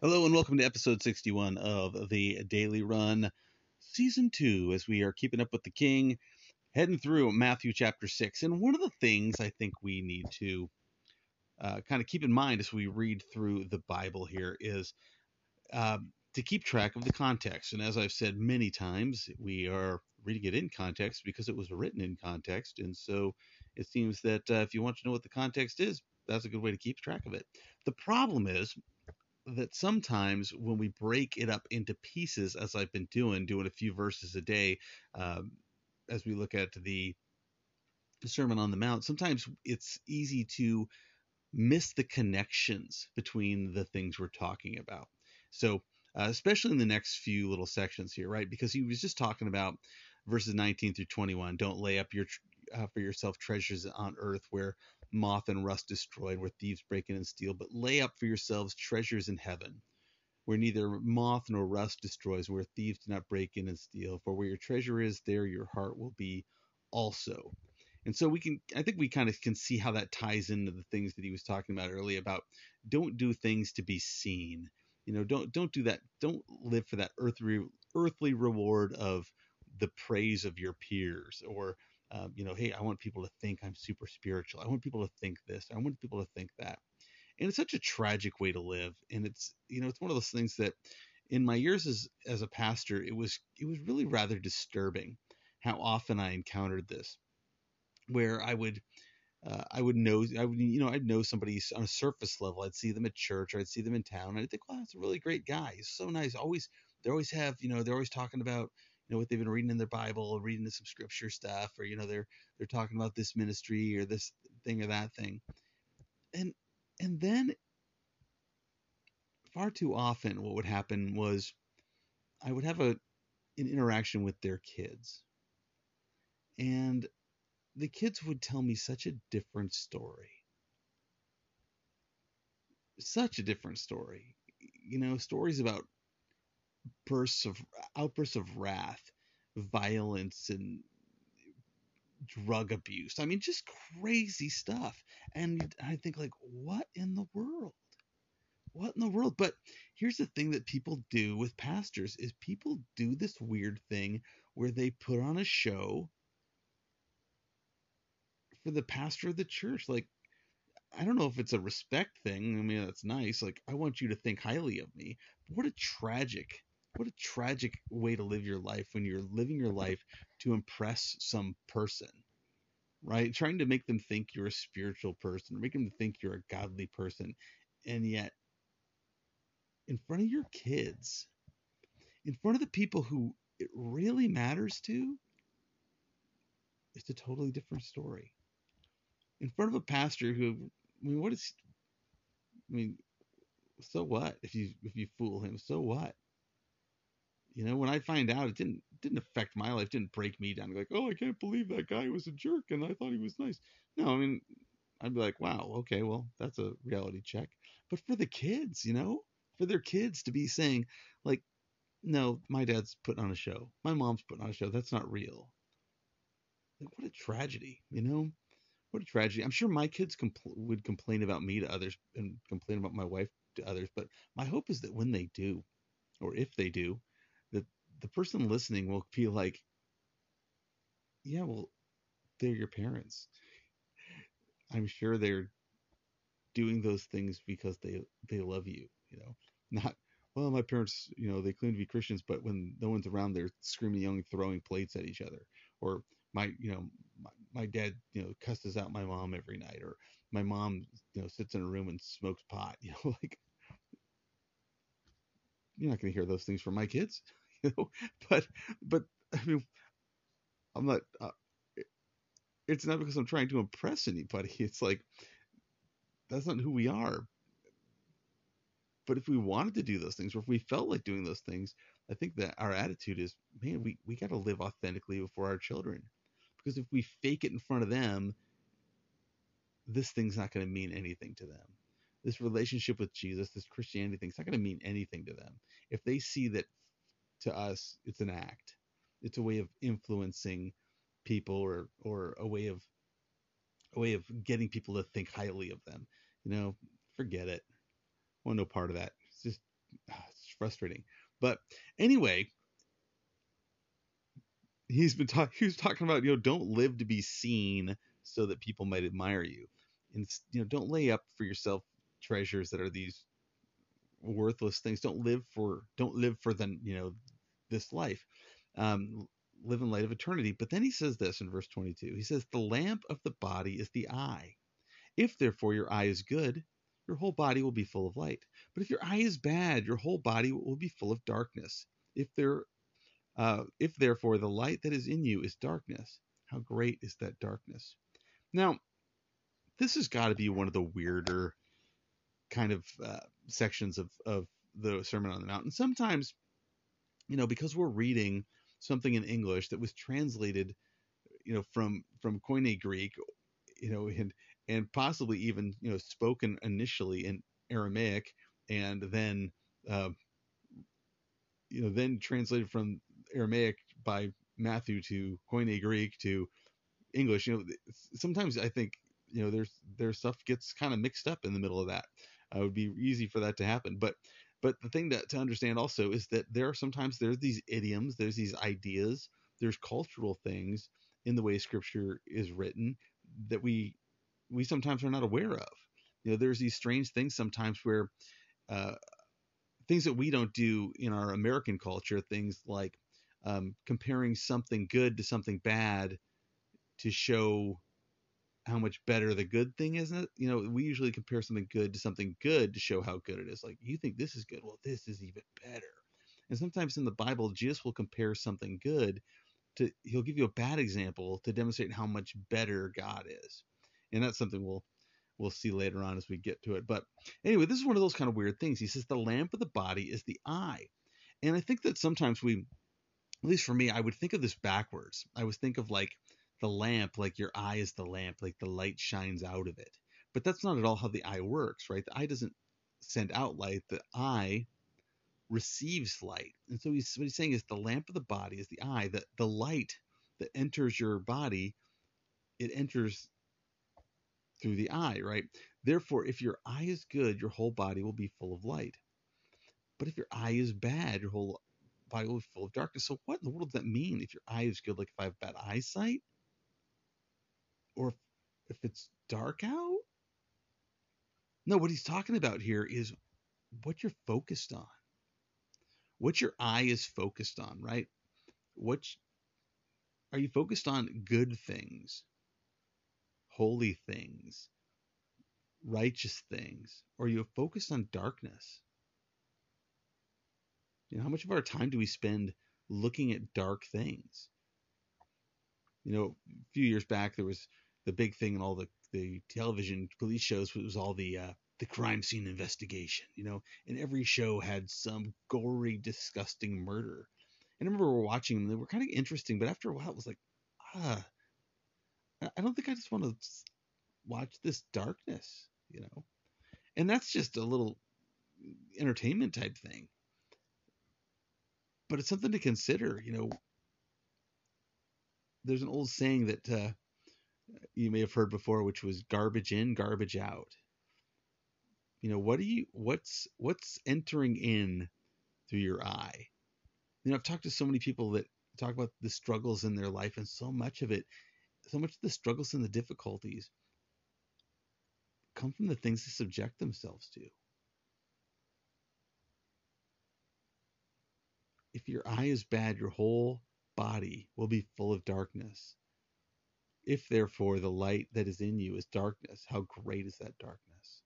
Hello and welcome to episode 61 of the Daily Run, season two, as we are keeping up with the King, heading through Matthew chapter 6. And one of the things I think we need to uh, kind of keep in mind as we read through the Bible here is uh, to keep track of the context. And as I've said many times, we are reading it in context because it was written in context. And so it seems that uh, if you want to know what the context is, that's a good way to keep track of it. The problem is that sometimes when we break it up into pieces, as I've been doing, doing a few verses a day, um, as we look at the Sermon on the Mount, sometimes it's easy to miss the connections between the things we're talking about. So, uh, especially in the next few little sections here, right? Because he was just talking about verses 19 through 21. Don't lay up your uh, for yourself treasures on earth where moth and rust destroyed, where thieves break in and steal, but lay up for yourselves treasures in heaven, where neither moth nor rust destroys, where thieves do not break in and steal. For where your treasure is, there your heart will be also. And so we can, I think we kind of can see how that ties into the things that he was talking about earlier about don't do things to be seen. You know, don't don't do that. Don't live for that earthly earthly reward of the praise of your peers or um, you know, hey, I want people to think I'm super spiritual. I want people to think this. I want people to think that. And it's such a tragic way to live. And it's, you know, it's one of those things that in my years as, as a pastor, it was, it was really rather disturbing how often I encountered this where I would, uh, I would know, I would, you know, I'd know somebody on a surface level. I'd see them at church or I'd see them in town. And I'd think, wow, that's a really great guy. He's so nice. Always, they always have, you know, they're always talking about, you know what they've been reading in their Bible, reading some scripture stuff, or you know they're they're talking about this ministry or this thing or that thing, and and then far too often what would happen was I would have a an interaction with their kids, and the kids would tell me such a different story, such a different story, you know, stories about bursts of outbursts of wrath, violence, and drug abuse. I mean, just crazy stuff. And I think like, what in the world? What in the world? But here's the thing that people do with pastors is people do this weird thing where they put on a show for the pastor of the church. Like, I don't know if it's a respect thing. I mean, that's nice. Like, I want you to think highly of me. But what a tragic what a tragic way to live your life when you're living your life to impress some person right? Trying to make them think you're a spiritual person make them think you're a godly person and yet in front of your kids in front of the people who it really matters to it's a totally different story. In front of a pastor who i mean what is i mean so what? If you if you fool him so what you know, when I find out, it didn't didn't affect my life, didn't break me down. Like, oh, I can't believe that guy was a jerk, and I thought he was nice. No, I mean, I'd be like, wow, okay, well, that's a reality check. But for the kids, you know, for their kids to be saying, like, no, my dad's putting on a show, my mom's putting on a show, that's not real. Like, what a tragedy, you know? What a tragedy. I'm sure my kids compl- would complain about me to others and complain about my wife to others, but my hope is that when they do, or if they do, the person listening will feel like, yeah, well, they're your parents. I'm sure they're doing those things because they they love you, you know. Not well, my parents, you know, they claim to be Christians, but when no one's around, they're screaming, yelling, throwing plates at each other. Or my, you know, my, my dad, you know, cusses out my mom every night. Or my mom, you know, sits in a room and smokes pot. You know, like you're not going to hear those things from my kids. you know. But but I mean, I'm not. Uh, it's not because I'm trying to impress anybody. It's like that's not who we are. But if we wanted to do those things, or if we felt like doing those things, I think that our attitude is, man, we, we got to live authentically before our children. Because if we fake it in front of them, this thing's not going to mean anything to them. This relationship with Jesus, this Christianity thing, it's not going to mean anything to them. If they see that to us it's an act it's a way of influencing people or or a way of a way of getting people to think highly of them you know forget it I want no part of that it's just ah, it's frustrating. But anyway, he's been talking. He was talking about you know don't live to be seen so that people might admire you, and you know don't lay up for yourself treasures that are these worthless things. Don't live for don't live for the you know this life. Um, live in light of eternity. But then he says this in verse 22. He says, The lamp of the body is the eye. If therefore your eye is good, your whole body will be full of light. But if your eye is bad, your whole body will be full of darkness. If there, uh, if therefore the light that is in you is darkness, how great is that darkness? Now, this has got to be one of the weirder kind of uh, sections of of the Sermon on the Mount. And sometimes, you know, because we're reading something in English that was translated, you know, from from Koine Greek, you know, and and possibly even you know spoken initially in Aramaic and then uh, you know then translated from Aramaic by Matthew to Koine Greek to English. You know, sometimes I think you know there's there's stuff gets kind of mixed up in the middle of that. It would be easy for that to happen, but but the thing to, to understand also is that there are sometimes there's these idioms, there's these ideas, there's cultural things in the way scripture is written that we we sometimes are not aware of. You know, there's these strange things sometimes where uh, things that we don't do in our American culture, things like um, comparing something good to something bad to show how much better the good thing is. Isn't it? You know, we usually compare something good to something good to show how good it is. Like, you think this is good. Well, this is even better. And sometimes in the Bible, Jesus will compare something good to, he'll give you a bad example to demonstrate how much better God is. And that's something we'll, we'll see later on as we get to it. But anyway, this is one of those kind of weird things. He says the lamp of the body is the eye. And I think that sometimes we, at least for me, I would think of this backwards. I would think of like, the lamp, like your eye is the lamp, like the light shines out of it. But that's not at all how the eye works, right? The eye doesn't send out light, the eye receives light. And so he's, what he's saying is the lamp of the body is the eye, that the light that enters your body, it enters through the eye, right? Therefore, if your eye is good, your whole body will be full of light. But if your eye is bad, your whole body will be full of darkness. So what in the world does that mean if your eye is good? Like if I have bad eyesight? Or if it's dark out. No, what he's talking about here is what you're focused on. What your eye is focused on, right? What are you focused on good things, holy things, righteous things, or are you focused on darkness? You know, how much of our time do we spend looking at dark things? You know, a few years back there was the big thing in all the the television police shows was all the uh, the crime scene investigation, you know, and every show had some gory, disgusting murder. And I remember we were watching them; they were kind of interesting, but after a while, it was like, ah, I don't think I just want to watch this darkness, you know. And that's just a little entertainment type thing, but it's something to consider, you know. There's an old saying that uh, you may have heard before, which was garbage in, garbage out. You know, what do you what's what's entering in through your eye? You know, I've talked to so many people that talk about the struggles in their life, and so much of it, so much of the struggles and the difficulties come from the things they subject themselves to. If your eye is bad, your whole body will be full of darkness. If therefore the light that is in you is darkness, how great is that darkness?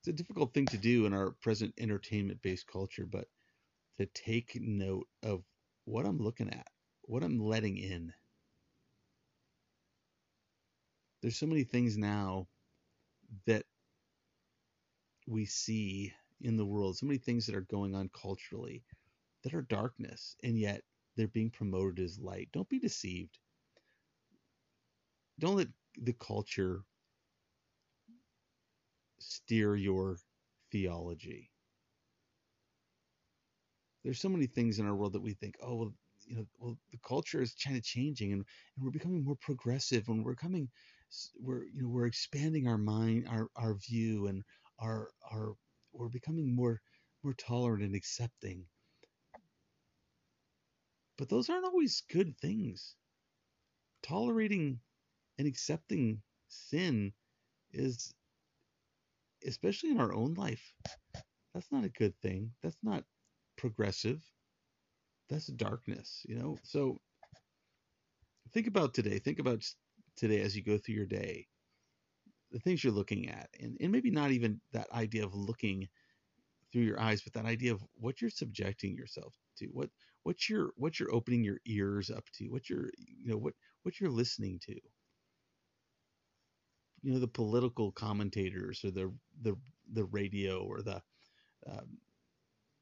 It's a difficult thing to do in our present entertainment based culture, but to take note of what I'm looking at, what I'm letting in. There's so many things now that we see in the world, so many things that are going on culturally that are darkness, and yet they're being promoted as light. Don't be deceived. Don't let the culture steer your theology. There's so many things in our world that we think, oh, well, you know, well, the culture is kind of changing and, and we're becoming more progressive and we're becoming we're you know we're expanding our mind, our our view, and our our we're becoming more more tolerant and accepting. But those aren't always good things. Tolerating and accepting sin is especially in our own life that's not a good thing. That's not progressive. That's darkness you know? So think about today. Think about today as you go through your day the things you're looking at and, and maybe not even that idea of looking through your eyes but that idea of what you're subjecting yourself to what what you're what you're opening your ears up to? What you're you know what what you're listening to? You know the political commentators or the the the radio or the um,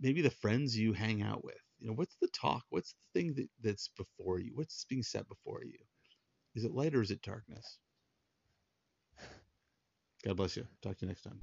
maybe the friends you hang out with. You know what's the talk? What's the thing that, that's before you? What's being set before you? Is it light or is it darkness? God bless you. Talk to you next time